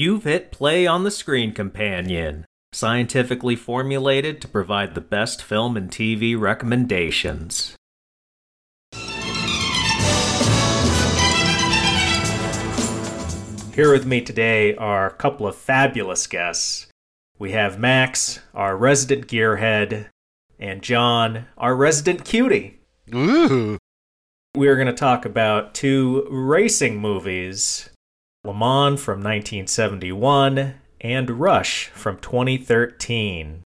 You've hit play on the Screen Companion, scientifically formulated to provide the best film and TV recommendations. Here with me today are a couple of fabulous guests. We have Max, our resident gearhead, and Jon, our resident cutie. Ooh. We are going to talk about two racing movies Le Mans from 1971 and Rush from 2013.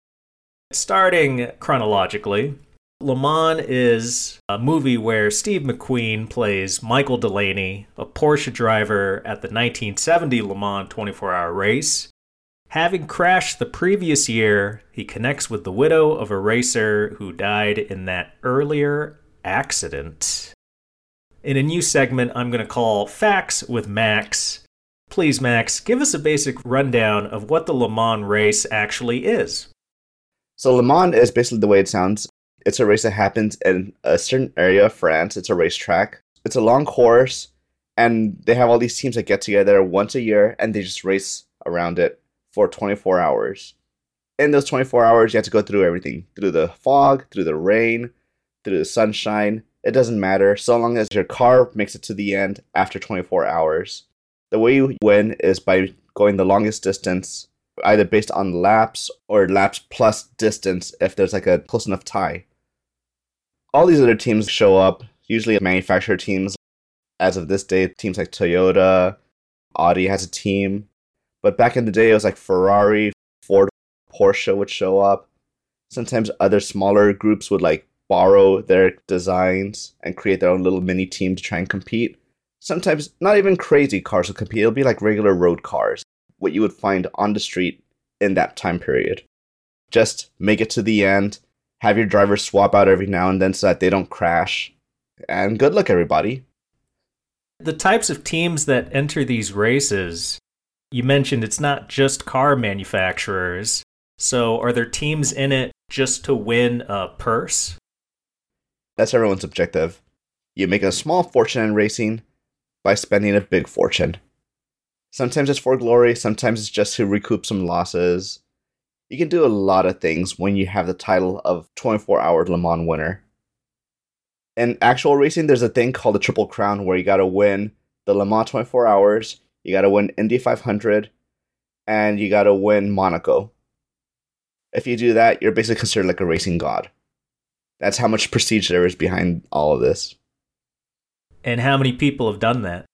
Starting chronologically, Le Mans is a movie where Steve McQueen plays Michael Delaney, a Porsche driver at the 1970 Le Mans 24 hour race. Having crashed the previous year, he connects with the widow of a racer who died in that earlier accident. In a new segment, I'm going to call Facts with Max. Please, Max, give us a basic rundown of what the Le Mans race actually is. So Le Mans is basically the way it sounds. It's a race that happens in a certain area of France. It's a racetrack. It's a long course, and they have all these teams that get together once a year and they just race around it for 24 hours. In those 24 hours, you have to go through everything through the fog, through the rain, through the sunshine. It doesn't matter so long as your car makes it to the end after 24 hours. The way you win is by going the longest distance, either based on laps or laps plus distance if there's like a close enough tie all these other teams show up, usually manufacturer teams. As of this day, teams like Toyota, Audi has a team. But back in the day, it was like Ferrari, Ford, Porsche would show up. Sometimes other smaller groups would like borrow their designs and create their own little mini team to try and compete. Sometimes not even crazy cars will compete. It'll be like regular road cars, what you would find on the street in that time period. Just make it to the end, have your drivers swap out every now and then so that they don't crash. And good luck, everybody. The types of teams that enter these races, you mentioned it's not just car manufacturers. So, are there teams in it just to win a purse? That's everyone's objective. You make a small fortune in racing by spending a big fortune. Sometimes it's for glory, sometimes it's just to recoup some losses, you can do a lot of things when you have the title of 24 hour Le Mans winner. In actual racing, there's a thing called the Triple Crown where you gotta win the Le Mans 24 hours, you gotta win Indy 500, and you gotta win Monaco. If you do that, you're basically considered like a racing god. That's how much prestige there is behind all of this. And how many people have done that?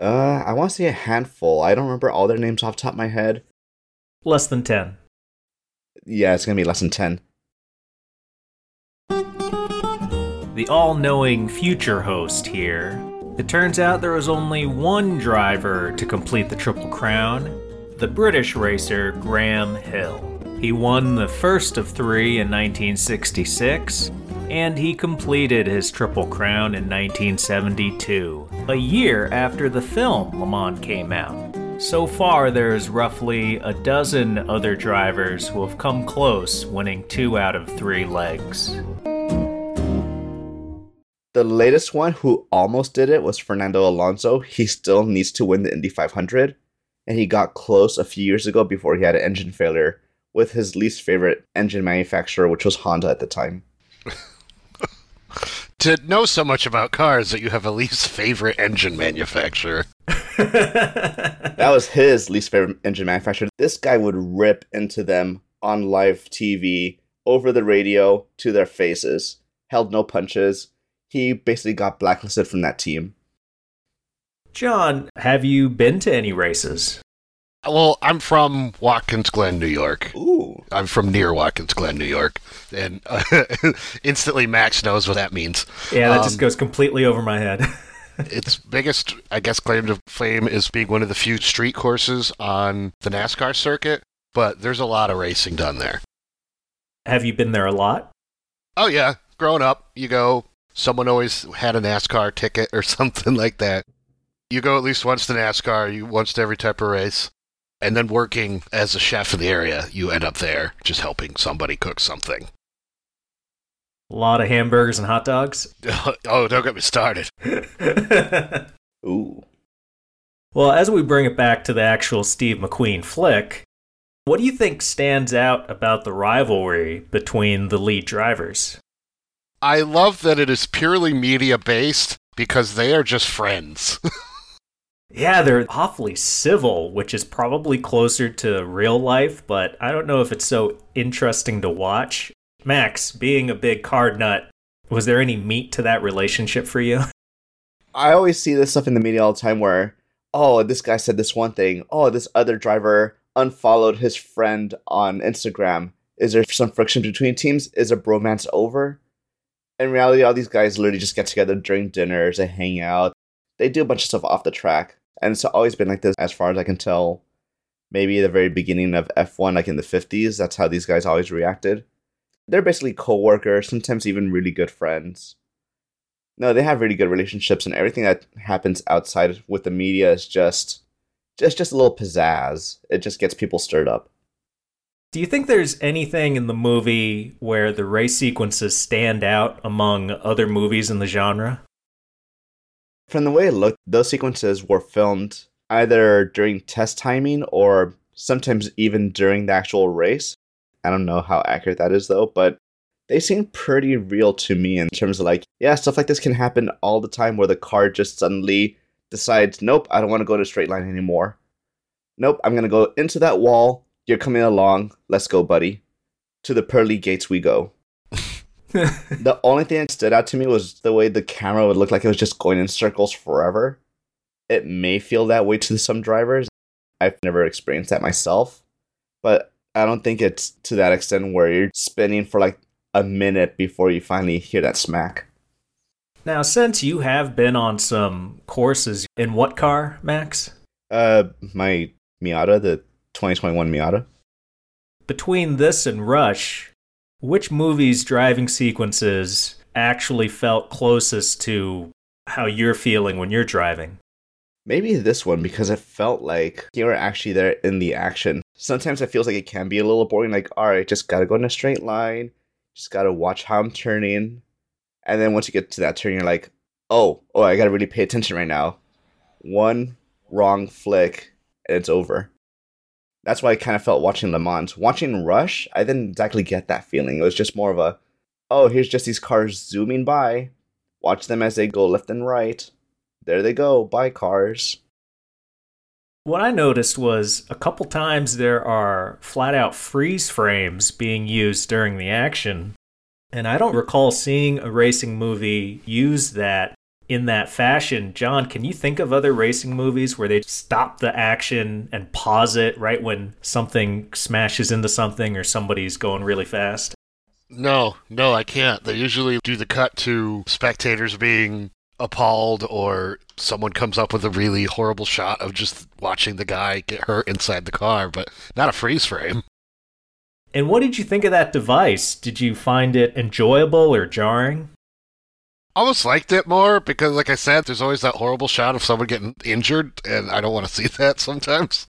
Uh, I want to say a handful. I don't remember all their names off the top of my head. Less than 10 yeah, it's going to be less than 10. The all knowing future host here. It turns out there was only one driver to complete the Triple Crown the British racer Graham Hill. He won the first of three in 1966, and he completed his Triple Crown in 1972, a year after the film Le Mans came out. So far, there's roughly a dozen other drivers who have come close, winning two out of three legs. The latest one who almost did it was Fernando Alonso. He still needs to win the Indy 500, and he got close a few years ago before he had an engine failure with his least favorite engine manufacturer, which was Honda at the time. To know so much about cars that you have a least favorite engine manufacturer. that was his least favorite engine manufacturer. This guy would rip into them on live TV, over the radio, to their faces. Held no punches. He basically got blacklisted from that team. Jon, have you been to any races? Well, I'm from Watkins Glen, New York. Ooh. I'm from near Watkins Glen, New York. And uh, instantly Max knows what that means. Yeah, that um, just goes completely over my head. its biggest, I guess, claim to fame is being one of the few street courses on the NASCAR circuit, but there's a lot of racing done there. Have you been there a lot? Oh, yeah. Growing up, you go, someone always had a NASCAR ticket or something like that. You go at least once to NASCAR, you once to every type of race and then working as a chef in the area, you end up there just helping somebody cook something. A lot of hamburgers and hot dogs. oh, don't get me started. Ooh. Well, as we bring it back to the actual Steve McQueen flick, what do you think stands out about the rivalry between the lead drivers? I love that it is purely media based because they are just friends. yeah, they're awfully civil, which is probably closer to real life, but I don't know if it's so interesting to watch. Max, being a big card nut, was there any meat to that relationship for you? I always see this stuff in the media all the time where, oh, this guy said this one thing. Oh, this other driver unfollowed his friend on Instagram. Is there some friction between teams? Is a bromance over? In reality, all these guys literally just get together during dinners, they hang out, they do a bunch of stuff off the track. And it's always been like this as far as I can tell. Maybe the very beginning of F1, like in the 50s, that's how these guys always reacted. They're basically co workers, sometimes even really good friends. No, they have really good relationships, and everything that happens outside with the media is just just just a little pizzazz. It just gets people stirred up. Do you think there's anything in the movie where the race sequences stand out among other movies in the genre? From the way it looked, those sequences were filmed either during test timing or sometimes even during the actual race. I don't know how accurate that is though, but they seem pretty real to me in terms of like, yeah, stuff like this can happen all the time where the car just suddenly decides, nope, I don't want to go to a straight line anymore. Nope, I'm going to go into that wall. You're coming along. Let's go, buddy. To the pearly gates we go. the only thing that stood out to me was the way the camera would look like it was just going in circles forever. It may feel that way to some drivers. I've never experienced that myself, but I don't think it's to that extent where you're spinning for like a minute before you finally hear that smack. Now, since you have been on some courses, in what car, Max? Uh, my Miata, the 2021 Miata. Between this and Rush, which movie's driving sequences actually felt closest to how you're feeling when you're driving? Maybe this one because it felt like you were actually there in the action. Sometimes it feels like it can be a little boring, like, all right, just gotta go in a straight line, just gotta watch how I'm turning, and then once you get to that turn, you're like, oh, oh, I gotta really pay attention right now. One wrong flick, and it's over. That's why I kind of felt watching Le Mans. Watching Rush, I didn't exactly get that feeling. It was just more of a, oh, here's just these cars zooming by. Watch them as they go left and right. There they go, by cars. What I noticed was a couple times there are flat out freeze frames being used during the action and I don't recall seeing a racing movie use that in that fashion. Jon, can you think of other racing movies where they stop the action and pause it right when something smashes into something or somebody's going really fast? No, no, I can't. They usually do the cut to spectators being appalled or someone comes up with a really horrible shot of just watching the guy get hurt inside the car, but not a freeze frame. And what did you think of that device? Did you find it enjoyable or jarring? Almost liked it more because, like I said, there's always that horrible shot of someone getting injured, and I don't want to see that sometimes.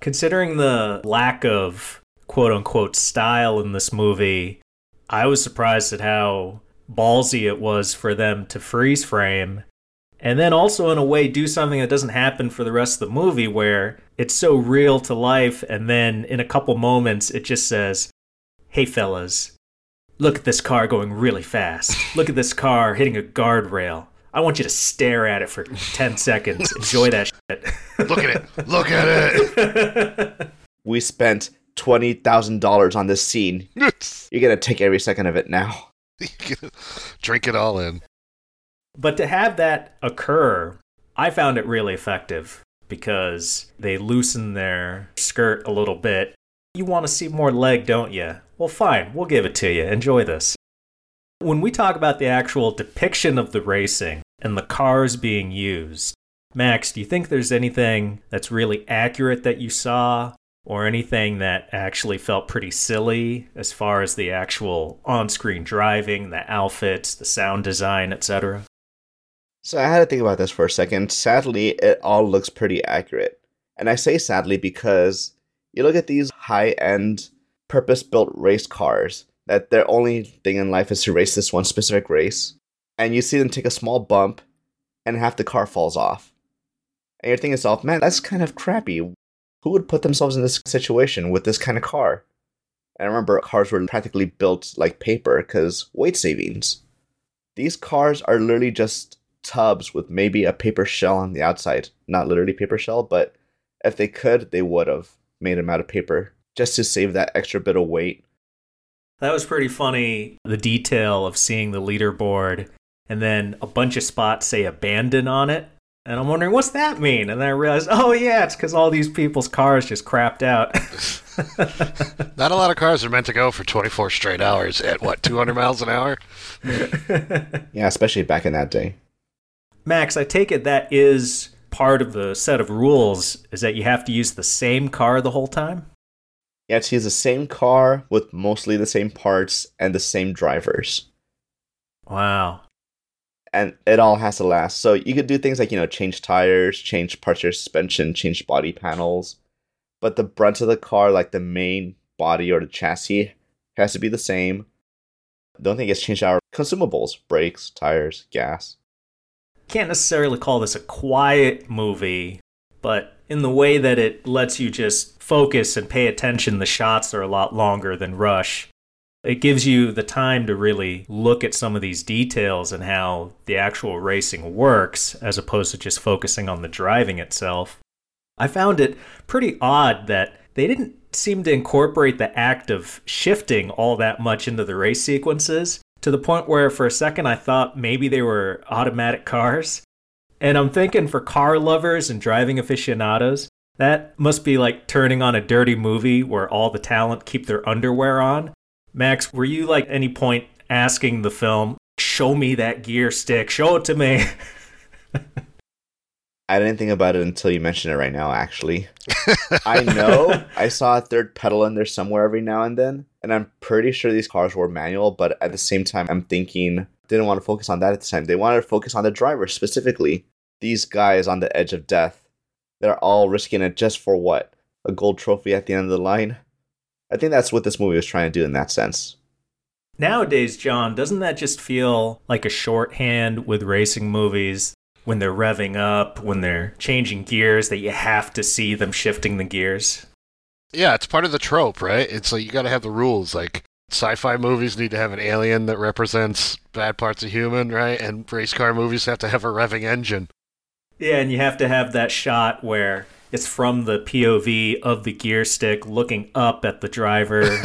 Considering the lack of quote unquote style in this movie, I was surprised at how ballsy it was for them to freeze frame and then also in a way do something that doesn't happen for the rest of the movie where it's so real to life and then in a couple moments it just says hey fellas look at this car going really fast. Look at this car hitting a guardrail. I want you to stare at it for 10 seconds. Enjoy that shit. Look at it. Look at it. We spent $20000 on this scene. You're gonna take every second of it now. Drink it all in. But to have that occur, I found it really effective because they loosen their skirt a little bit. You want to see more leg, don't you? Well, fine, we'll give it to you. Enjoy this. When we talk about the actual depiction of the racing and the cars being used, Max, do you think there's anything that's really accurate that you saw or anything that actually felt pretty silly as far as the actual on-screen driving, the outfits, the sound design, etc.? So I had to think about this for a second. Sadly, it all looks pretty accurate. And I say sadly because you look at these high end, purpose built race cars that their only thing in life is to race this one specific race. And you see them take a small bump and half the car falls off. And you're thinking yourself, man, that's kind of crappy. Who would put themselves in this situation with this kind of car? And I remember cars were practically built like paper because weight savings. These cars are literally just tubs with maybe a paper shell on the outside. Not literally paper shell, but if they could, they would have made them out of paper just to save that extra bit of weight. That was pretty funny. The detail of seeing the leaderboard and then a bunch of spots say abandon on it. And I'm wondering, what's that mean? And then I realized, oh, yeah, it's because all these people's cars just crapped out. Not a lot of cars are meant to go for 24 straight hours at what, 200 miles an hour? Yeah, especially back in that day. Max, I take it that is part of the set of rules is that you have to use the same car the whole time? Have to use the same car with mostly the same parts and the same drivers. Wow. And it all has to last. So you could do things like, you know, change tires, change parts of your suspension, change body panels. But the brunt of the car, like the main body or the chassis, has to be the same. The only thing gets changed are consumables, brakes, tires, gas. Can't necessarily call this a quiet movie, but in the way that it lets you just focus and pay attention, the shots are a lot longer than Rush. It gives you the time to really look at some of these details and how the actual racing works, as opposed to just focusing on the driving itself. I found it pretty odd that they didn't seem to incorporate the act of shifting all that much into the race sequences to the point where for a second I thought maybe they were automatic cars. And I'm thinking for car lovers and driving aficionados, that must be like turning on a dirty movie where all the talent keep their underwear on. Max, were you like any point asking the film, show me that gear stick, show it to me? I didn't think about it until you mentioned it right now, actually. I know I saw a third pedal in there somewhere every now and then, and I'm pretty sure these cars were manual, but at the same time, I'm thinking didn't want to focus on that at the time. They wanted to focus on the driver specifically. These guys on the edge of death, they're all risking it just for what? A gold trophy at the end of the line? I think that's what this movie was trying to do in that sense. Nowadays, Jon, doesn't that just feel like a shorthand with racing movies when they're revving up, when they're changing gears, that you have to see them shifting the gears? Yeah, it's part of the trope, right? It's like you got to have the rules. Like sci-fi movies need to have an alien that represents bad parts of human, right? And race car movies have to have a revving engine. Yeah, and you have to have that shot where it's from the POV of the gear stick looking up at the driver.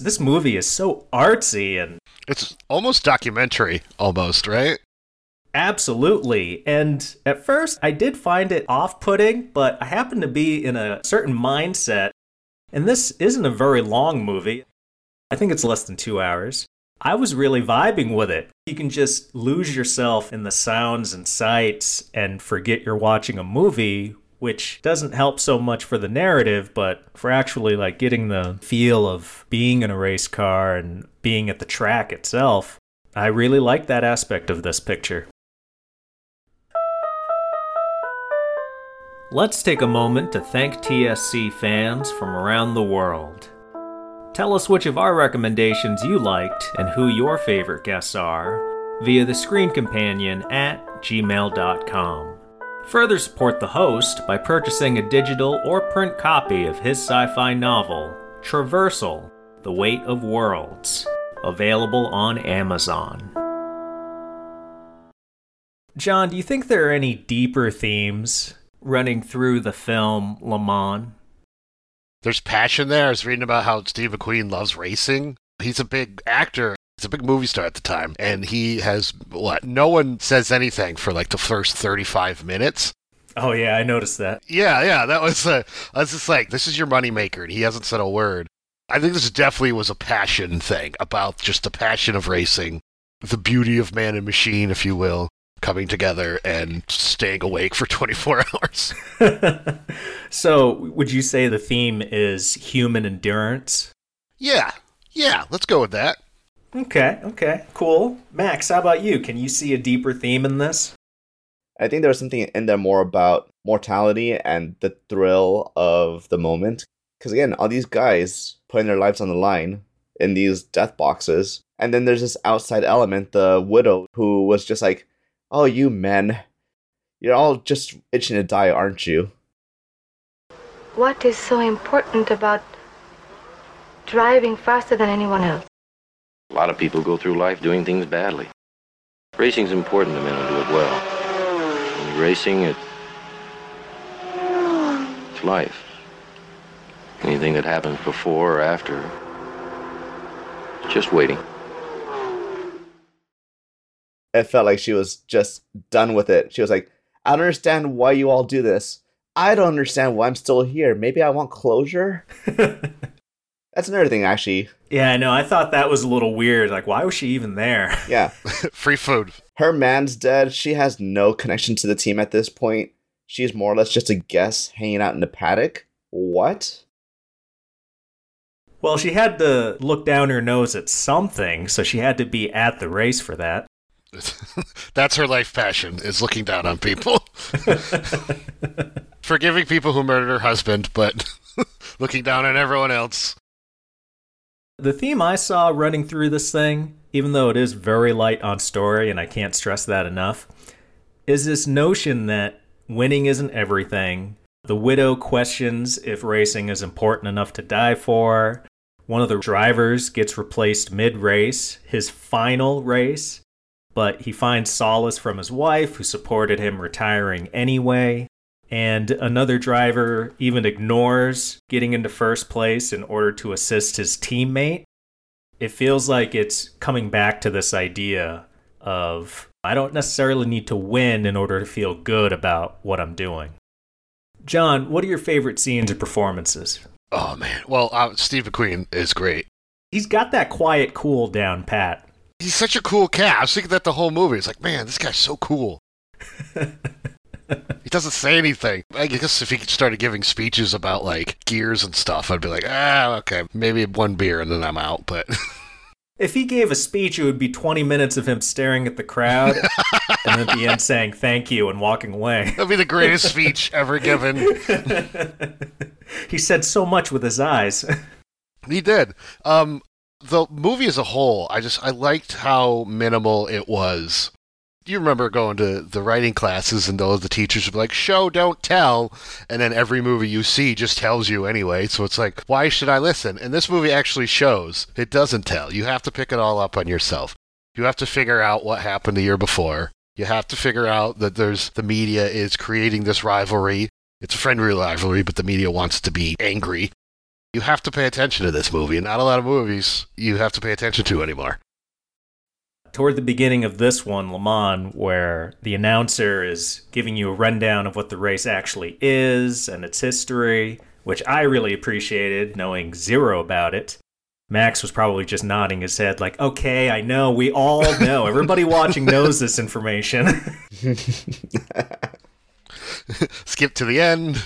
this movie is so artsy and It's almost documentary, almost, right? Absolutely. And at first, I did find it off putting, but I happened to be in a certain mindset. And this isn't a very long movie. I think it's less than two hours. I was really vibing with it. You can just lose yourself in the sounds and sights and forget you're watching a movie, which doesn't help so much for the narrative, but for actually like getting the feel of being in a race car and being at the track itself. I really like that aspect of this picture. Let's take a moment to thank TSC fans from around the world. Tell us which of our recommendations you liked and who your favorite guests are via the Screen Companion at gmail.com. Further support the host by purchasing a digital or print copy of his sci fi novel, Traversal The Weight of Worlds, available on Amazon. Jon, do you think there are any deeper themes running through the film Le Mans? There's passion there. I was reading about how Steve McQueen loves racing. He's a big actor. He's a big movie star at the time. And he has what? No one says anything for like the first 35 minutes. Oh, yeah, I noticed that. Yeah, yeah, that was uh, I was just like, this is your moneymaker, and he hasn't said a word. I think this definitely was a passion thing about just the passion of racing, the beauty of man and machine, if you will, coming together and staying awake for 24 hours. so, would you say the theme is human endurance? Yeah, yeah, let's go with that. Okay, okay, cool. Max, how about you? Can you see a deeper theme in this? I think there's something in there more about mortality and the thrill of the moment. Because again, all these guys putting their lives on the line in these death boxes. And then there's this outside element, the widow, who was just like, oh, you men, You're all just itching to die, aren't you? What is so important about driving faster than anyone else? A lot of people go through life doing things badly. Racing's important to men who do it well. When you're racing, it, it's life. Anything that happens before or after, it's just waiting. It felt like she was just done with it. She was like, I don't understand why you all do this. I don't understand why I'm still here. Maybe I want closure. That's another thing, actually. Yeah, I know. I thought that was a little weird. Like, why was she even there? Yeah. Free food. Her man's dead. She has no connection to the team at this point. She's more or less just a guest hanging out in the paddock. What? Well, she had to look down her nose at something, so she had to be at the race for that. That's her life passion, is looking down on people. Forgiving people who murdered her husband, but looking down on everyone else. The theme I saw running through this thing, even though it is very light on story, and I can't stress that enough, is this notion that winning isn't everything. The widow questions if racing is important enough to die for. One of the drivers gets replaced mid race, his final race, but he finds solace from his wife, who supported him retiring anyway. And another driver even ignores getting into first place in order to assist his teammate. It feels like it's coming back to this idea of I don't necessarily need to win in order to feel good about what I'm doing. Jon, what are your favorite scenes or performances? Oh, man. Well, uh, Steve McQueen is great. He's got that quiet cool down pat. He's such a cool cat. I was thinking that the whole movie. It's like, man, this guy's so cool. he doesn't say anything. I guess if he started giving speeches about like gears and stuff, I'd be like, ah, okay, maybe one beer and then I'm out. But If he gave a speech, it would be 20 minutes of him staring at the crowd and at the end saying thank you and walking away. that'd be the greatest speech ever given. he said so much with his eyes. He did. Um, the movie as a whole, I just I liked how minimal it was. You remember going to the writing classes and those the teachers would be like, "Show, don't tell," and then every movie you see just tells you anyway. So it's like, why should I listen? And this movie actually shows it doesn't tell. You have to pick it all up on yourself. You have to figure out what happened the year before. You have to figure out that there's the media is creating this rivalry. It's a friendly rivalry, but the media wants to be angry. You have to pay attention to this movie, and not a lot of movies you have to pay attention to anymore. Toward the beginning of this one, Le Mans, where the announcer is giving you a rundown of what the race actually is and its history, which I really appreciated, knowing zero about it. Max was probably just nodding his head, like, okay, I know, we all know. Everybody watching knows this information. Skip to the end.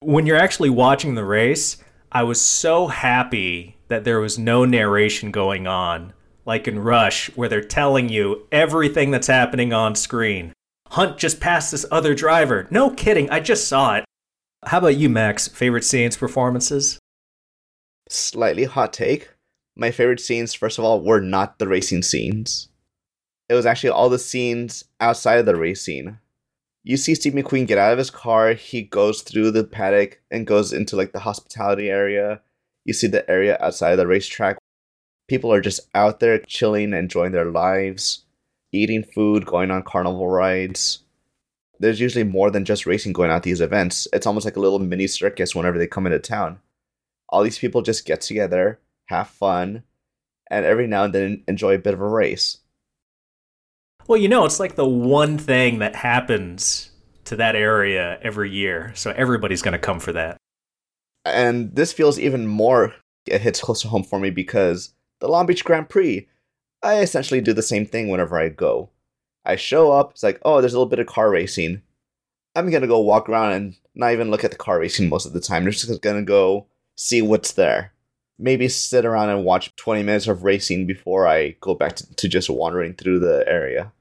when you're actually watching the race, I was so happy that there was no narration going on, like in Rush, where they're telling you everything that's happening on screen. Hunt just passed this other driver. No kidding, I just saw it. How about you, Max? Favorite scenes, performances? Slightly hot take. My favorite scenes, first of all, were not the racing scenes. It was actually all the scenes outside of the race scene. You see Steve McQueen get out of his car, he goes through the paddock and goes into like the hospitality area. You see the area outside of the racetrack. People are just out there chilling, enjoying their lives, eating food, going on carnival rides. There's usually more than just racing going on at these events. It's almost like a little mini circus whenever they come into town. All these people just get together, have fun, and every now and then enjoy a bit of a race. Well, you know, it's like the one thing that happens to that area every year. So everybody's going to come for that. And this feels even more, it hits closer home for me because the Long Beach Grand Prix, I essentially do the same thing whenever I go. I show up, it's like, oh, there's a little bit of car racing. I'm going to go walk around and not even look at the car racing most of the time. I'm just going to go see what's there. Maybe sit around and watch 20 minutes of racing before I go back to, to just wandering through the area.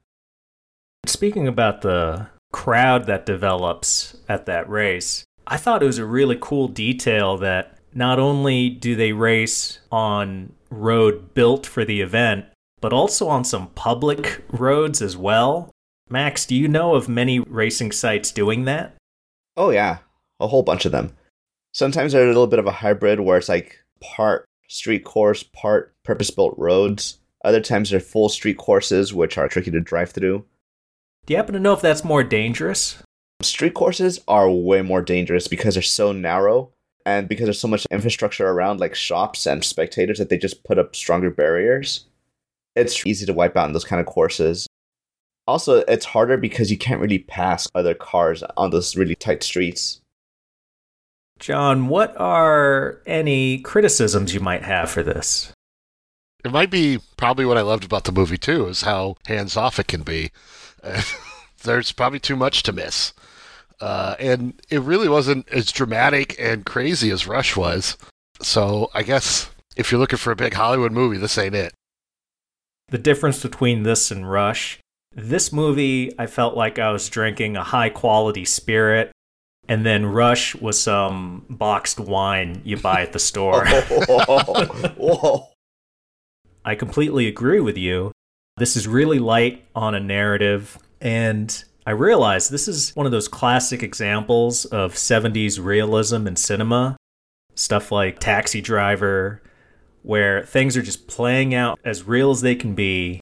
Speaking about the crowd that develops at that race, I thought it was a really cool detail that not only do they race on road built for the event, but also on some public roads as well. Max, do you know of many racing sites doing that? Oh yeah, a whole bunch of them. Sometimes they're a little bit of a hybrid where it's like part street course, part purpose-built roads. Other times they're full street courses, which are tricky to drive through. Do you happen to know if that's more dangerous? Street courses are way more dangerous because they're so narrow and because there's so much infrastructure around, like shops and spectators, that they just put up stronger barriers. It's easy to wipe out in those kind of courses. Also, it's harder because you can't really pass other cars on those really tight streets. Jon, what are any criticisms you might have for this? It might be probably what I loved about the movie too, is how hands off it can be. There's probably too much to miss. Uh, and it really wasn't as dramatic and crazy as Rush was. So I guess if you're looking for a big Hollywood movie, this ain't it. The difference between this and Rush this movie, I felt like I was drinking a high quality spirit, and then Rush was some boxed wine you buy at the store. Whoa. I completely agree with you. This is really light on a narrative, and I realize this is one of those classic examples of 70s realism in cinema. Stuff like Taxi Driver, where things are just playing out as real as they can be,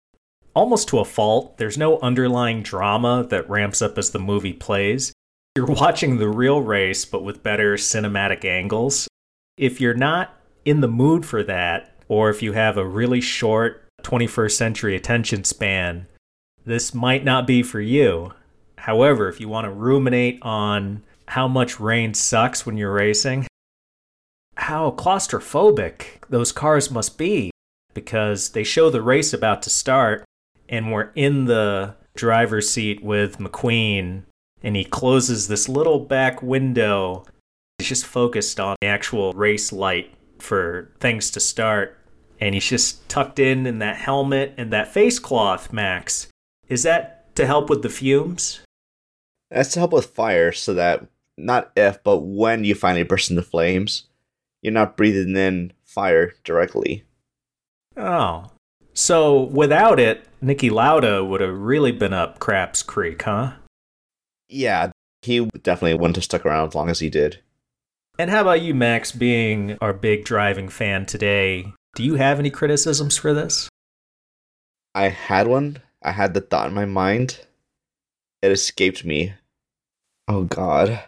almost to a fault. There's no underlying drama that ramps up as the movie plays. You're watching the real race, but with better cinematic angles. If you're not in the mood for that, or if you have a really short 21st century attention span, this might not be for you. However, if you want to ruminate on how much rain sucks when you're racing, how claustrophobic those cars must be, because they show the race about to start, and we're in the driver's seat with McQueen, and he closes this little back window. He's just focused on the actual race light for things to start, and he's just tucked in in that helmet and that face cloth, Max. Is that to help with the fumes? That's to help with fire so that not if, but when you finally burst into flames, you're not breathing in fire directly. Oh. So without it, Niki Lauda would have really been up Craps Creek, huh? Yeah, he definitely wouldn't have stuck around as long as he did. And how about you, Max, being our big driving fan today? Do you have any criticisms for this? I had one. I had the thought in my mind. It escaped me. Oh god.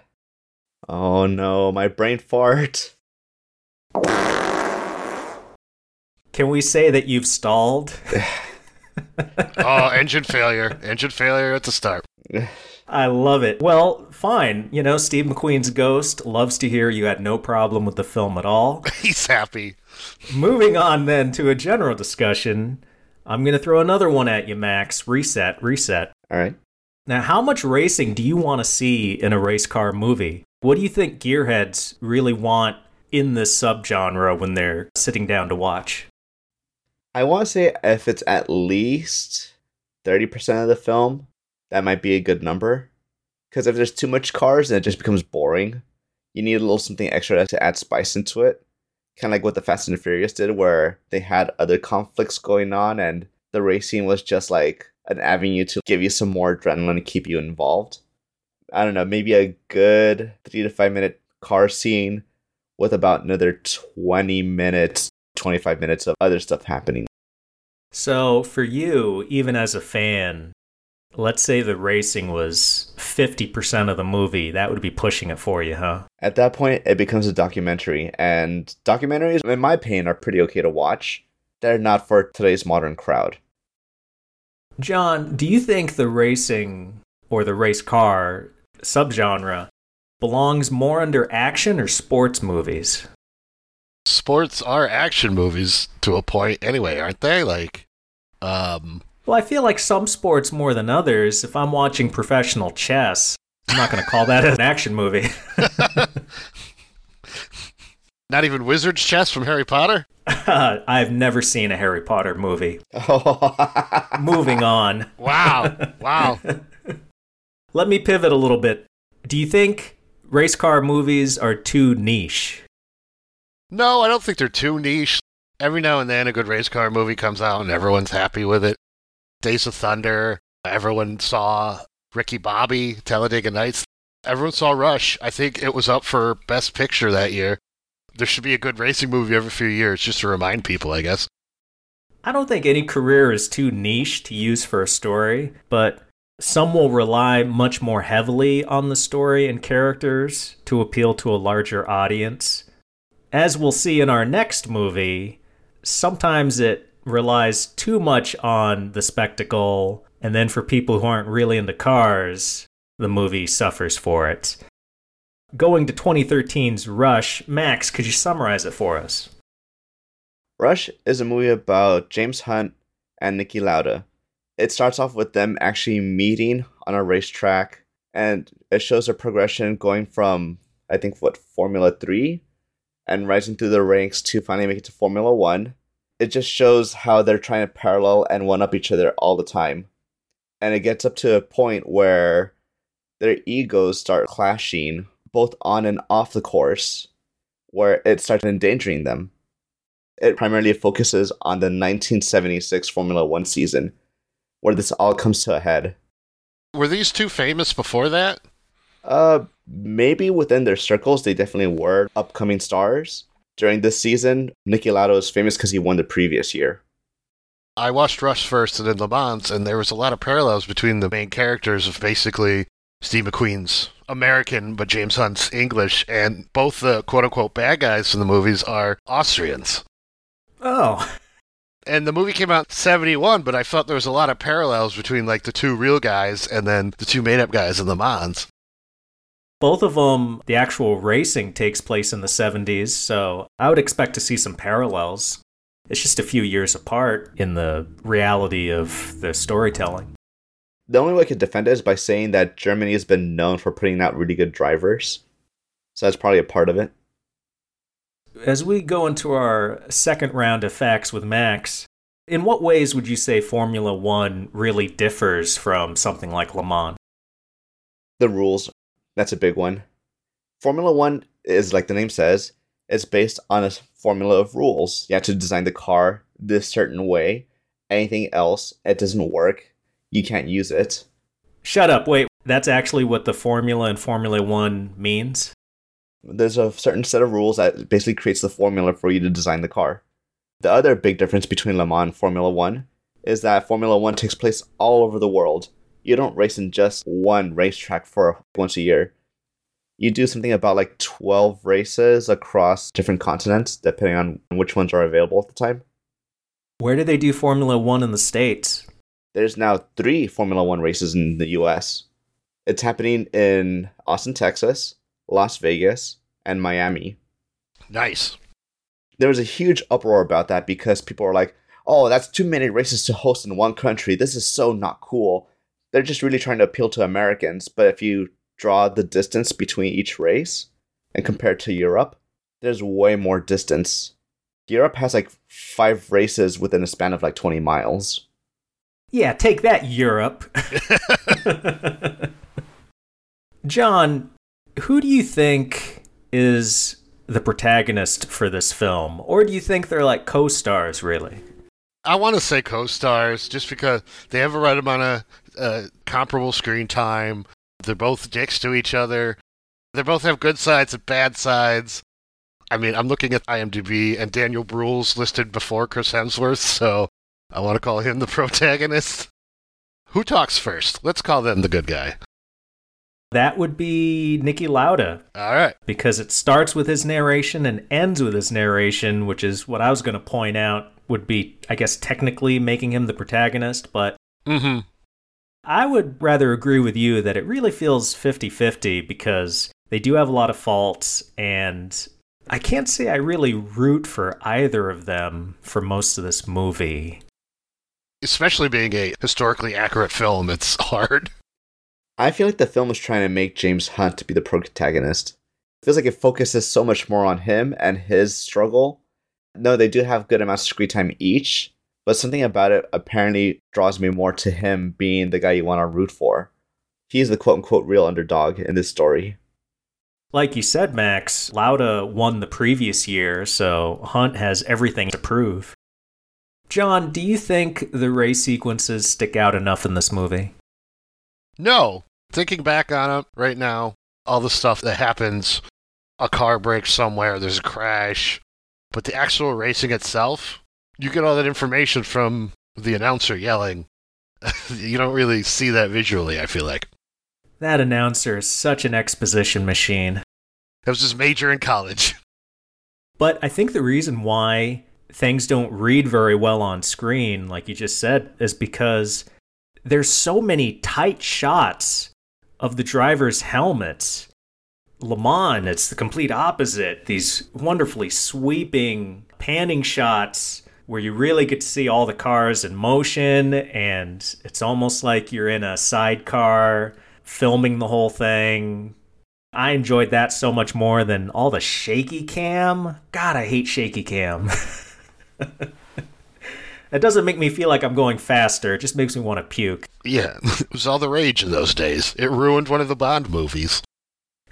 Oh no, my brain fart. Can we say that you've stalled? oh, engine failure. Engine failure at the start. I love it. Well, fine. You know, Steve McQueen's Ghost loves to hear you had no problem with the film at all. He's happy. Moving on then to a general discussion, I'm going to throw another one at you, Max. Reset, reset. All right. Now, how much racing do you want to see in a race car movie? What do you think gearheads really want in this subgenre when they're sitting down to watch? I want to say if it's at least 30% of the film, that might be a good number. Because if there's too much cars, then it just becomes boring. You need a little something extra to add spice into it. Kind of like what the Fast and Furious did, where they had other conflicts going on, and the racing was just like an avenue to give you some more adrenaline and keep you involved. I don't know, maybe a good three to five minute car scene with about another 20 minutes, 25 minutes of other stuff happening. So, for you, even as a fan, let's say the racing was 50% of the movie, that would be pushing it for you, huh? At that point, it becomes a documentary, and documentaries, in my opinion, are pretty okay to watch. They're not for today's modern crowd. Jon, do you think the racing or the race car subgenre belongs more under action or sports movies? Sports are action movies to a point anyway, aren't they? Like, um, Well, I feel like some sports more than others. If I'm watching professional chess, I'm not going to call that an action movie. not even Wizard's Chess from Harry Potter? I've never seen a Harry Potter movie. Moving on. Wow. Wow. Let me pivot a little bit. Do you think race car movies are too niche? No, I don't think they're too niche. Every now and then a good race car movie comes out and everyone's happy with it. Days of Thunder, Everyone saw Ricky Bobby, Talladega Nights. Everyone saw Rush. I think it was up for Best Picture that year. There should be a good racing movie every few years just to remind people, I guess. I don't think any career is too niche to use for a story, but some will rely much more heavily on the story and characters to appeal to a larger audience. As we'll see in our next movie, sometimes it relies too much on the spectacle, and then for people who aren't really into cars, the movie suffers for it. Going to 2013's Rush, Max, could you summarize it for us? Rush is a movie about James Hunt and Niki Lauda. It starts off with them actually meeting on a racetrack, and it shows a progression going from, I think, what, Formula 3 and rising through the ranks to finally make it to Formula 1. It just shows how they're trying to parallel and one up each other all the time. And it gets up to a point where their egos start clashing both on and off the course, where it starts endangering them. It primarily focuses on the 1976 Formula One season, where this all comes to a head. Were these two famous before that? Uh, maybe within their circles, they definitely were upcoming stars. During this season, Niki Lauda is famous because he won the previous year. I watched Rush first and then Le Mans, and there was a lot of parallels between the main characters of basically Steve McQueen's American, but James Hunt's English, and both the quote unquote bad guys in the movies are Austrians. Oh. And the movie came out in 71, but I felt there was a lot of parallels between like the two real guys and then the two made up guys in Le Mans. Both of them, the actual racing takes place in the 70s, so I would expect to see some parallels. It's just a few years apart in the reality of the storytelling. The only way I could defend it is by saying that Germany has been known for putting out really good drivers. So that's probably a part of it. As we go into our second round of facts with Max, in what ways would you say Formula One really differs from something like Le Mans? The rules, that's a big one. Formula One is, like the name says, it's based on a formula of rules. You have to design the car this certain way. Anything else, it doesn't work. You can't use it. Shut up. Wait, that's actually what the formula in Formula One means? There's a certain set of rules that basically creates the formula for you to design the car. The other big difference between Le Mans and Formula One is that Formula One takes place all over the world. You don't race in just one racetrack for once a year. You do something about like 12 races across different continents, depending on which ones are available at the time. Where do they do Formula One in the States? There's now three Formula One races in the US. It's happening in Austin, Texas, Las Vegas, and Miami. Nice. There was a huge uproar about that because people are like, oh, that's too many races to host in one country. This is so not cool. They're just really trying to appeal to Americans. But if you draw the distance between each race and compare it to Europe, there's way more distance. Europe has like five races within a span of like 20 miles. Yeah, take that, Europe. Jon, who do you think is the protagonist for this film? Or do you think they're like co stars, really? I want to say co-stars just because they have a right amount of uh, comparable screen time. They're both dicks to each other. They both have good sides and bad sides. I mean, I'm looking at IMDb, and Daniel Bruhl's listed before Chris Hemsworth, so I want to call him the protagonist. Who talks first? Let's call them the good guy. That would be Niki Lauda. All right. Because it starts with his narration and ends with his narration, which is what I was going to point out would be, I guess, technically making him the protagonist, but Mm-hmm. I would rather agree with you that it really feels 50 50 because they do have a lot of faults, and I can't say I really root for either of them for most of this movie. Especially being a historically accurate film, it's hard. I feel like the film is trying to make James Hunt to be the protagonist. It feels like it focuses so much more on him and his struggle. No, they do have good amounts of screen time each, but something about it apparently draws me more to him being the guy you want to root for. He's the quote unquote real underdog in this story. Like you said, Max, Lauda won the previous year, so Hunt has everything to prove. Jon, do you think the race sequences stick out enough in this movie? No. Thinking back on it right now, all the stuff that happens, a car breaks somewhere, there's a crash, but the actual racing itself, you get all that information from the announcer yelling. you don't really see that visually, I feel like. That announcer is such an exposition machine. That was his major in college. But I think the reason why things don't read very well on screen, like you just said, is because there's so many tight shots of the driver's helmets. Le Mans, it's the complete opposite. These wonderfully sweeping panning shots where you really get to see all the cars in motion, and it's almost like you're in a sidecar filming the whole thing. I enjoyed that so much more than all the shaky cam. God, I hate shaky cam. That doesn't make me feel like I'm going faster. It just makes me want to puke. Yeah, it was all the rage in those days. It ruined one of the Bond movies.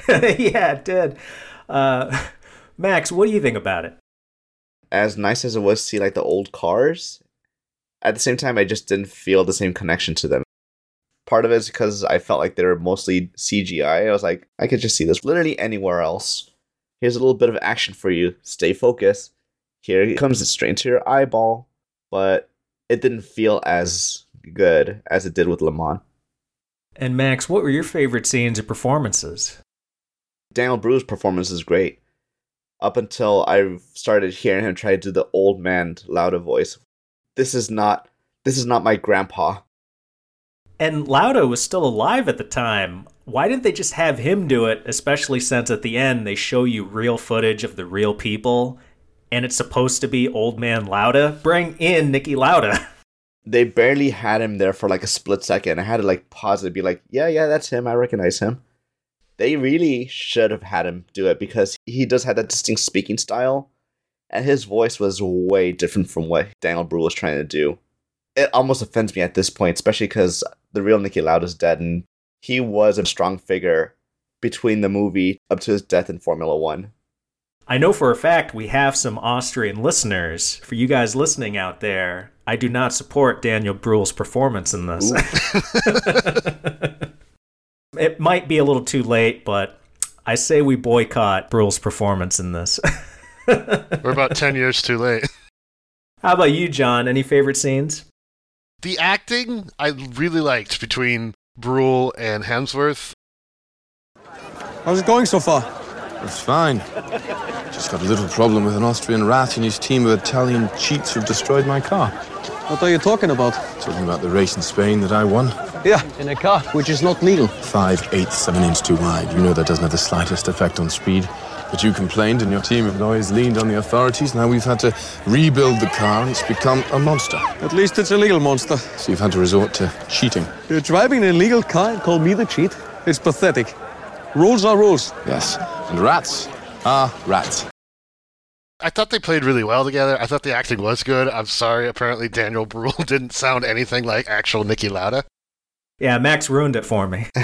yeah, it did. Uh, Max, what do you think about it? As nice as it was to see like the old cars, at the same time, I just didn't feel the same connection to them. Part of it is because I felt like they were mostly CGI. I was like, I could just see this literally anywhere else. Here's a little bit of action for you. Stay focused. Here it comes straight into your eyeball. But it didn't feel as good as it did with Le Mans. And Max, what were your favorite scenes or performances? Daniel Bruhl's performance is great. Up until I started hearing him try to do the old man Lauda voice. This is not this is not my grandpa. And Lauda was still alive at the time. Why didn't they just have him do it, especially since at the end they show you real footage of the real people and it's supposed to be old man Lauda? Bring in Niki Lauda. They barely had him there for like a split second. I had to like pause it and be like, yeah, yeah, that's him. I recognize him. They really should have had him do it because he does have that distinct speaking style. And his voice was way different from what Daniel Bruhl was trying to do. It almost offends me at this point, especially because the real Niki Lauda is dead and he was a strong figure between the movie up to his death in Formula One. I know for a fact we have some Austrian listeners. For you guys listening out there, I do not support Daniel Bruhl's performance in this. it might be a little too late, but I say we boycott Bruhl's performance in this. We're about 10 years too late. How about you, Jon? Any favorite scenes? The acting I really liked between Bruhl and Hemsworth. How's it going so far? It's fine. Just got a little problem with an Austrian rat and his team of Italian cheats who've destroyed my car. What are you talking about? Talking about the race in Spain that I won. Yeah, in a car, which is not legal. Five eighths of an inch too wide. You know that doesn't have the slightest effect on speed. But you complained and your team have always leaned on the authorities. Now we've had to rebuild the car and it's become a monster. At least it's a legal monster. So you've had to resort to cheating. You're driving an illegal car and call me the cheat? It's pathetic. Rules are rules. Yes. And rats are rats. I thought they played really well together. I thought the acting was good. I'm sorry, apparently Daniel Bruhl didn't sound anything like actual Niki Lauda. Yeah, Max ruined it for me.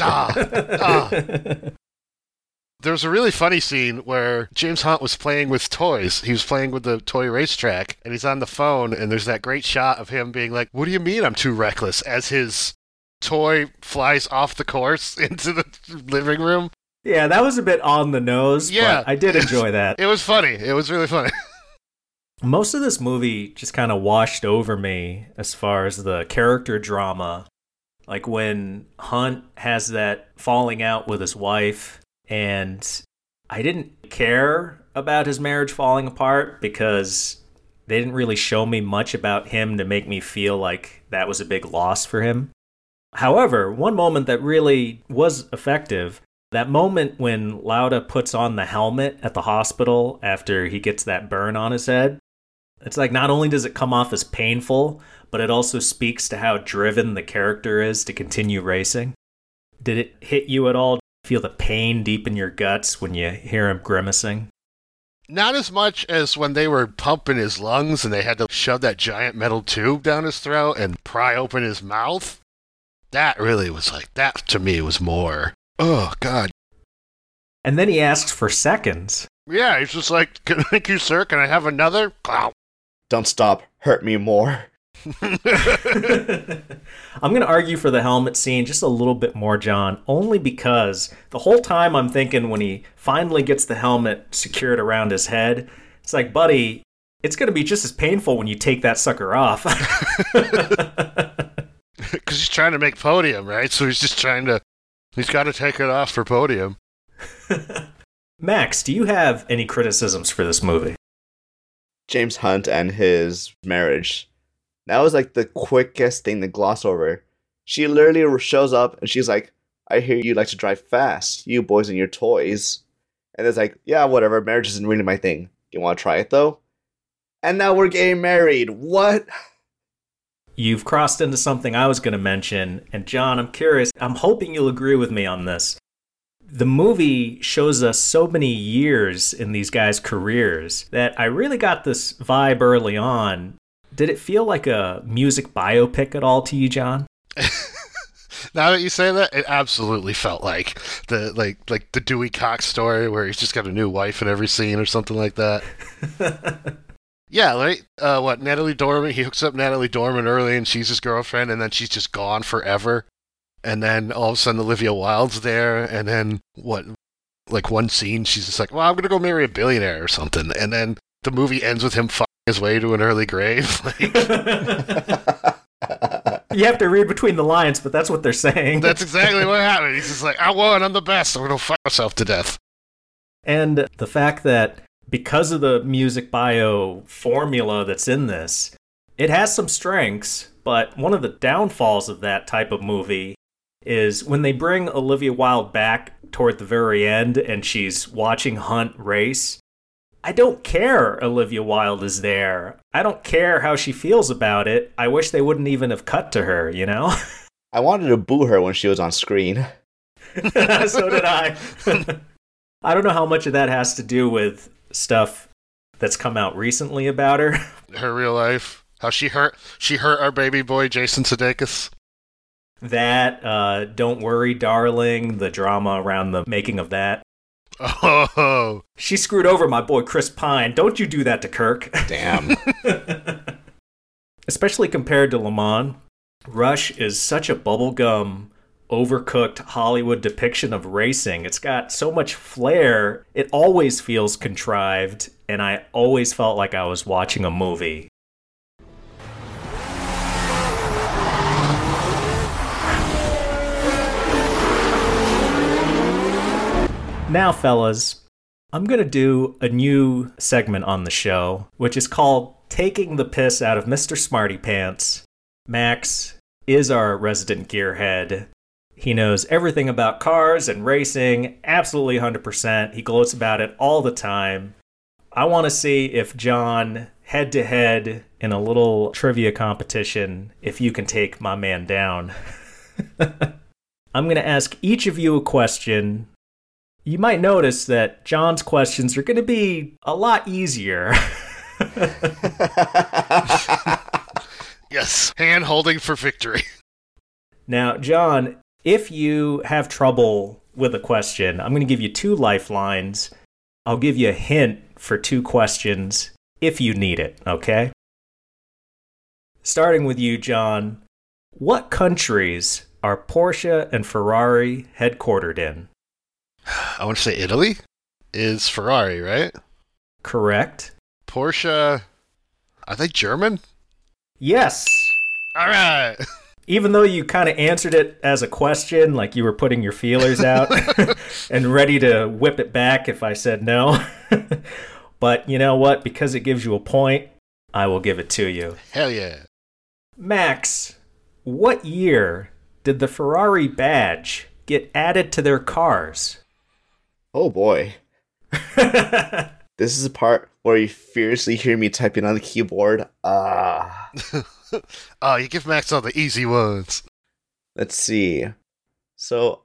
ah, ah. was a really funny scene where James Hunt was playing with toys. He was playing with the toy racetrack, and he's on the phone, and there's that great shot of him being like, What do you mean I'm too reckless? as his toy flies off the course into the living room. Yeah, that was a bit on the nose, Yeah. but I did enjoy that. It was funny. It was really funny. Most of this movie just kind of washed over me as far as the character drama. Like when Hunt has that falling out with his wife, and I didn't care about his marriage falling apart because they didn't really show me much about him to make me feel like that was a big loss for him. However, one moment that really was effective that moment when Lauda puts on the helmet at the hospital after he gets that burn on his head, it's like not only does it come off as painful, but it also speaks to how driven the character is to continue racing. Did it hit you at all? Feel the pain deep in your guts when you hear him grimacing? Not as much as when they were pumping his lungs and they had to shove that giant metal tube down his throat and pry open his mouth. That really was like, that to me was more, oh, God. And then he asks for seconds. Yeah, he's just like, "Can- thank you, sir. Can I have another? Clow. Don't stop. Hurt me more. I'm going to argue for the helmet scene just a little bit more, Jon, only because the whole time I'm thinking when he finally gets the helmet secured around his head, it's like, buddy, it's going to be just as painful when you take that sucker off. Because he's trying to make podium, right? So he's just trying to. He's got to take it off for podium. Max, do you have any criticisms for this movie? James Hunt and his marriage. That was like the quickest thing to gloss over. She literally shows up and she's like, I hear you like to drive fast, you boys and your toys. And it's like, yeah, whatever, marriage isn't really my thing. You want to try it though? And now we're getting married. What? You've crossed into something I was going to mention. And Jon, I'm curious, I'm hoping you'll agree with me on this. The movie shows us so many years in these guys' careers that I really got this vibe early on. Did it feel like a music biopic at all to you, Jon? now that you say that, it absolutely felt like the like like the Dewey Cox story where he's just got a new wife in every scene or something like that. yeah, right. Uh, what Natalie Dormer? He hooks up Natalie Dormer early, and she's his girlfriend, and then she's just gone forever. And then all of a sudden, Olivia Wilde's there, and then what? Like one scene, she's just like, "Well, I'm gonna go marry a billionaire or something," and then the movie ends with him fucking his way to an early grave. Like, you have to read between the lines, but that's what they're saying. that's exactly what happened. He's just like, "I won. I'm the best. I'm gonna fuck myself to death." And the fact that because of the music bio formula that's in this, it has some strengths, but one of the downfalls of that type of movie is when they bring Olivia Wilde back toward the very end and she's watching Hunt race. I don't care Olivia Wilde is there. I don't care how she feels about it. I wish they wouldn't even have cut to her, you know? I wanted to boo her when she was on screen. so did I. I don't know how much of that has to do with stuff that's come out recently about her. Her real life, how she hurt she hurt our baby boy Jason Sudeikis. That, uh, Don't Worry, Darling, the drama around the making of that. Oh, She screwed over my boy Chris Pine. Don't you do that to Kirk. Damn. Especially compared to Le Mans. Rush is such a bubblegum, overcooked Hollywood depiction of racing. It's got so much flair. It always feels contrived, and I always felt like I was watching a movie. Now, fellas, I'm going to do a new segment on the show, which is called Taking the Piss Out of Mr. Smarty Pants. Max is our resident gearhead. He knows everything about cars and racing, absolutely 100%. He gloats about it all the time. I want to see if Jon, head to head in a little trivia competition, if you can take my man down. I'm going to ask each of you a question. You might notice that Jon's questions are going to be a lot easier. yes, hand holding for victory. Now, Jon, if you have trouble with a question, I'm going to give you two lifelines. I'll give you a hint for two questions if you need it, okay? Starting with you, Jon, what countries are Porsche and Ferrari headquartered in? I want to say Italy is Ferrari, right? Correct. Porsche, are they German? Yes. All right. Even though you kind of answered it as a question, like you were putting your feelers out and ready to whip it back if I said no. but you know what? Because it gives you a point, I will give it to you. Hell yeah. Max, what year did the Ferrari badge get added to their cars? oh boy. This is the part where you fiercely hear me typing on the keyboard. Ah. Oh, you give Max all the easy ones. Let's see. So,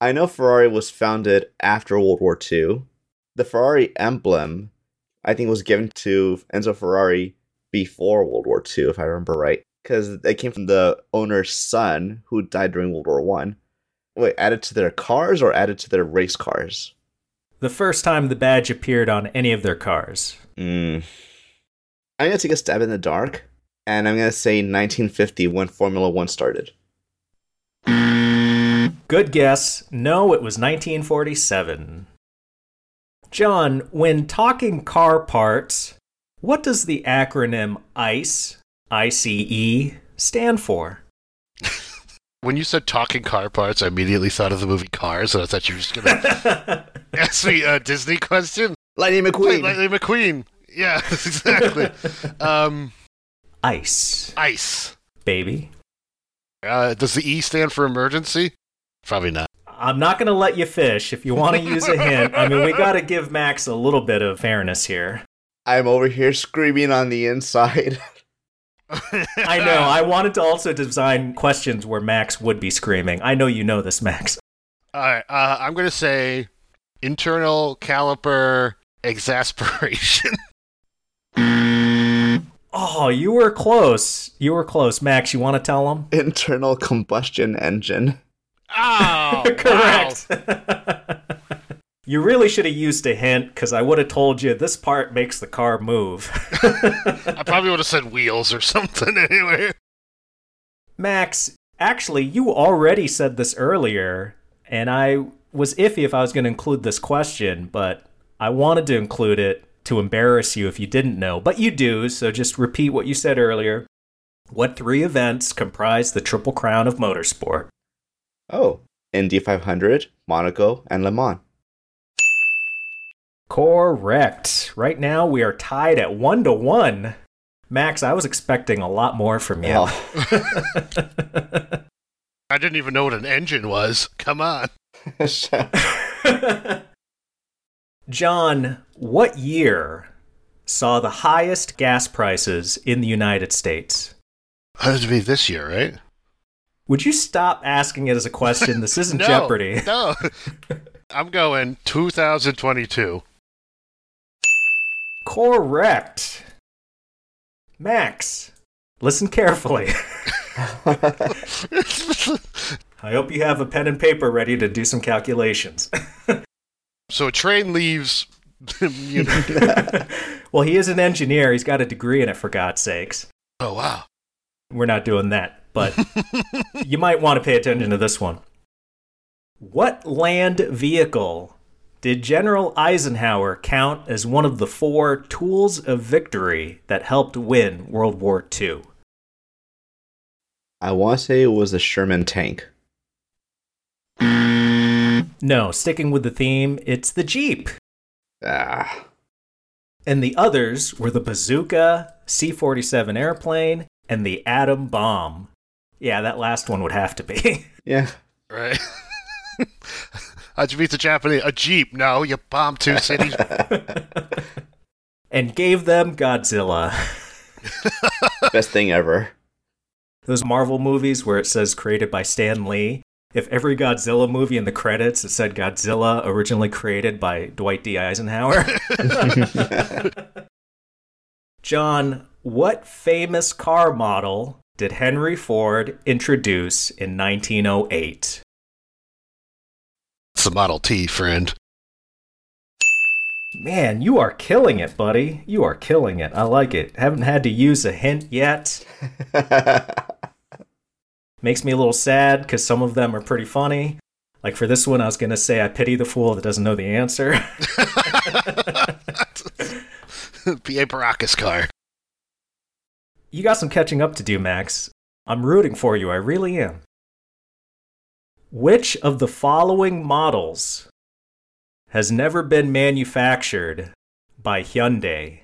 I know Ferrari was founded after World War II. The Ferrari emblem, I think, was given to Enzo Ferrari before World War II, if I remember right, because it came from the owner's son who died during World War One. Wait, added to their cars or added to their race cars? The first time the badge appeared on any of their cars. Mm. I'm gonna take a stab in the dark, and I'm gonna say 1950 when Formula One started. Good guess. No, it was 1947. Jon, when talking car parts, what does the acronym ICE, ICE, stand for? When you said talking car parts, I immediately thought of the movie Cars, and I thought you were just gonna ask me a Disney question. Lightning McQueen. Lightning McQueen. Yeah, exactly. um, ICE, ice. baby. Uh, does the E stand for emergency? Probably not. I'm not going to let you fish if you want to use a hint. I mean, we got to give Max a little bit of fairness here. I'm over here screaming on the inside. I know. I wanted to also design questions where Max would be screaming. I know you know this, Max. All right, uh, I'm gonna say internal caliper exasperation. Oh, you were close. You were close. Max, you want to tell them? Internal combustion engine. Oh, Correct. you really should have used a hint because I would have told you this part makes the car move. I probably would have said wheels or something anyway. Max, actually, you already said this earlier, and I was iffy if I was going to include this question, but I wanted to include it to embarrass you if you didn't know. But you do, so just repeat what you said earlier. What three events comprise the Triple Crown of Motorsport? Oh, Indy 500, Monaco, and Le Mans. Correct. Right now we are tied at one to one. Max, I was expecting a lot more from you. Oh. I didn't even know what an engine was. Come on. Jon, what year saw the highest gas prices in the United States? Oh, that would be this year, right? Would you stop asking it as a question? This isn't no, Jeopardy. No. I'm going 2022. Correct. Max, listen carefully. I hope you have a pen and paper ready to do some calculations. So a train leaves. you know- well, he is an engineer. He's got a degree in it, for God's sakes. oh wow. We're not doing that, but you might want to pay attention to this one. What land vehicle did General Eisenhower count as one of the four tools of victory that helped win World War II? I want to say it was a Sherman tank. No, sticking with the theme, it's the Jeep. Ah, And the others were the bazooka, C 47 airplane, and the atom bomb. Yeah, that last one would have to be. yeah. Right. How'd you beat the Japanese? A jeep? No, you bombed two cities. and gave them Godzilla. Best thing ever. Those Marvel movies where it says created by Stan Lee. If every Godzilla movie in the credits it said Godzilla originally created by Dwight D. Eisenhower. Jon, what famous car model did Henry Ford introduce in 1908? it's the Model T, friend. Man, you are killing it, buddy. You are killing it. I like it. Haven't had to use a hint yet. Makes me a little sad because some of them are pretty funny. Like for this one, I was going to say, I pity the fool that doesn't know the answer. B.A. Baracus car. you got some catching up to do, Max. I'm rooting for you. I really am. Which of the following models has never been manufactured by Hyundai?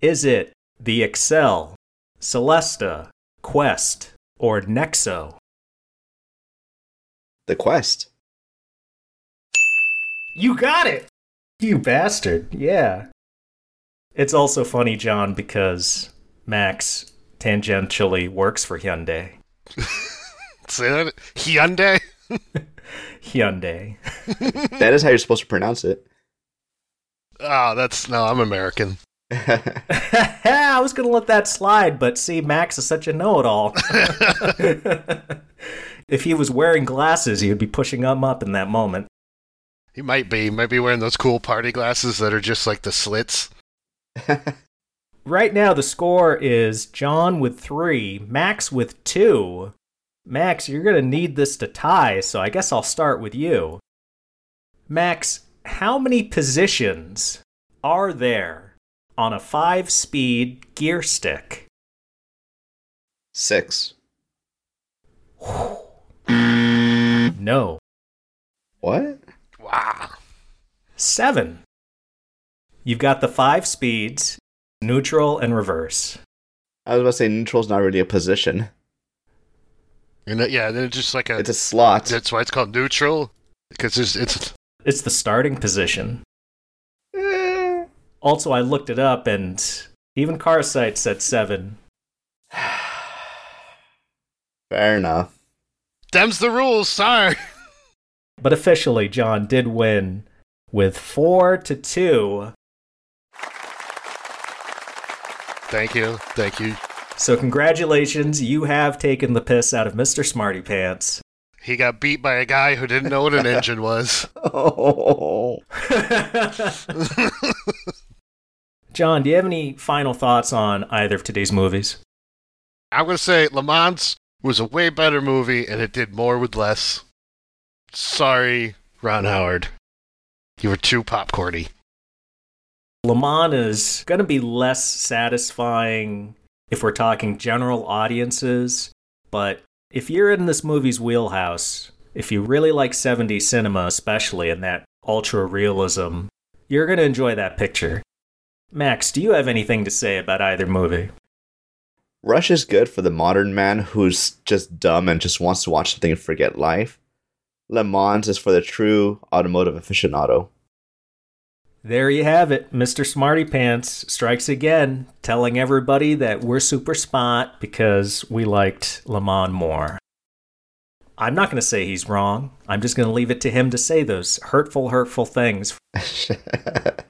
Is it the Excel, Celesta, Quest, or Nexo? the quest. You got it! You bastard. Yeah. It's also funny, Jon, because Max tangentially works for Hyundai. Say that? Hyundai? Hyundai. That is how you're supposed to pronounce it. Oh, that's no, I'm American. I was going to let that slide, but see, Max is such a know it all. if he was wearing glasses, he would be pushing them up in that moment. He might be, might be wearing those cool party glasses that are just like the slits. right now the score is Jon with three, Max with two. Max, you're going to need this to tie, so I guess I'll start with you. Max, how many positions are there on a five speed gear stick? Six. No. What? Wow. Seven. You've got the five speeds neutral and reverse. I was about to say neutral's not really a position. And it- yeah, then it's just like a. It's a slot. that's why it's called neutral because it's it's It's the starting position. Also, I looked it up and even Carsight said seven. Fair enough. them's the rules. Sorry. But officially, Jon did win with four to two. Thank you, thank you. So, congratulations, you have taken the piss out of Mr. Smarty Pants. He got beat by a guy who didn't know what an engine was. Oh. Jon, do you have any final thoughts on either of today's movies? I'm gonna say Le Mans was a way better movie, and it did more with less. Sorry, Ron Howard. You were too popcorny. Le Mans is going to be less satisfying if we're talking general audiences, but if you're in this movie's wheelhouse, if you really like 70s cinema, especially in that ultra realism, you're going to enjoy that picture. Max, do you have anything to say about either movie? Rush is good for the modern man who's just dumb and just wants to watch something and forget life. Le Mans is for the true automotive aficionado. There you have it. Mr. Smarty Pants strikes again, telling everybody that we're super spot because we liked Le Mans more. I'm not going to say he's wrong. I'm just going to leave it to him to say those hurtful, hurtful things.